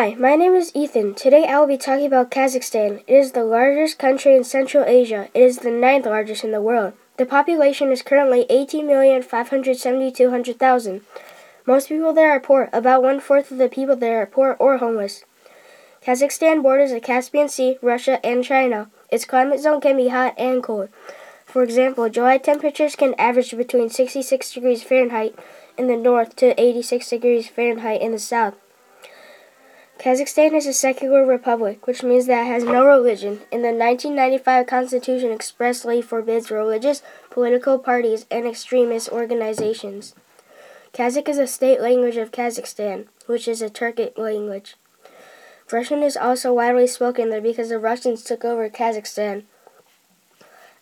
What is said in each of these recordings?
Hi, my name is Ethan. Today I will be talking about Kazakhstan. It is the largest country in Central Asia. It is the ninth largest in the world. The population is currently 18,572,000. Most people there are poor. About one fourth of the people there are poor or homeless. Kazakhstan borders the Caspian Sea, Russia, and China. Its climate zone can be hot and cold. For example, July temperatures can average between 66 degrees Fahrenheit in the north to 86 degrees Fahrenheit in the south. Kazakhstan is a secular republic, which means that it has no religion. In the 1995 Constitution expressly forbids religious, political parties, and extremist organizations. Kazakh is a state language of Kazakhstan, which is a Turkic language. Russian is also widely spoken there because the Russians took over Kazakhstan.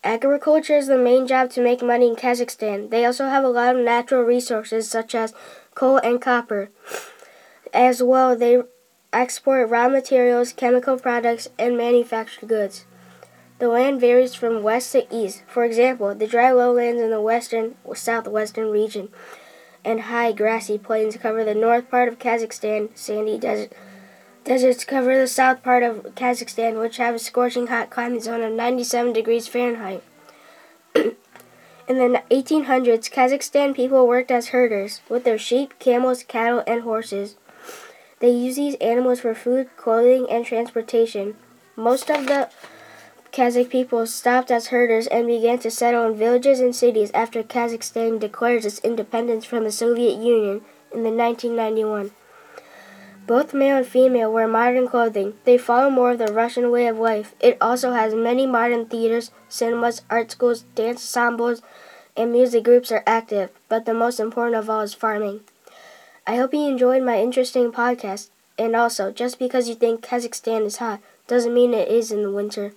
Agriculture is the main job to make money in Kazakhstan. They also have a lot of natural resources such as coal and copper. As well, they export raw materials, chemical products, and manufactured goods. The land varies from west to east. For example, the dry lowlands in the western southwestern region and high grassy plains cover the north part of Kazakhstan. Sandy desert, deserts cover the south part of Kazakhstan, which have a scorching hot climate zone of 97 degrees Fahrenheit. in the 1800s, Kazakhstan people worked as herders with their sheep, camels, cattle, and horses. They use these animals for food, clothing, and transportation. Most of the Kazakh people stopped as herders and began to settle in villages and cities after Kazakhstan declared its independence from the Soviet Union in the 1991. Both male and female wear modern clothing. They follow more of the Russian way of life. It also has many modern theaters, cinemas, art schools, dance ensembles, and music groups are active, but the most important of all is farming. I hope you enjoyed my interesting podcast. And also, just because you think Kazakhstan is hot doesn't mean it is in the winter.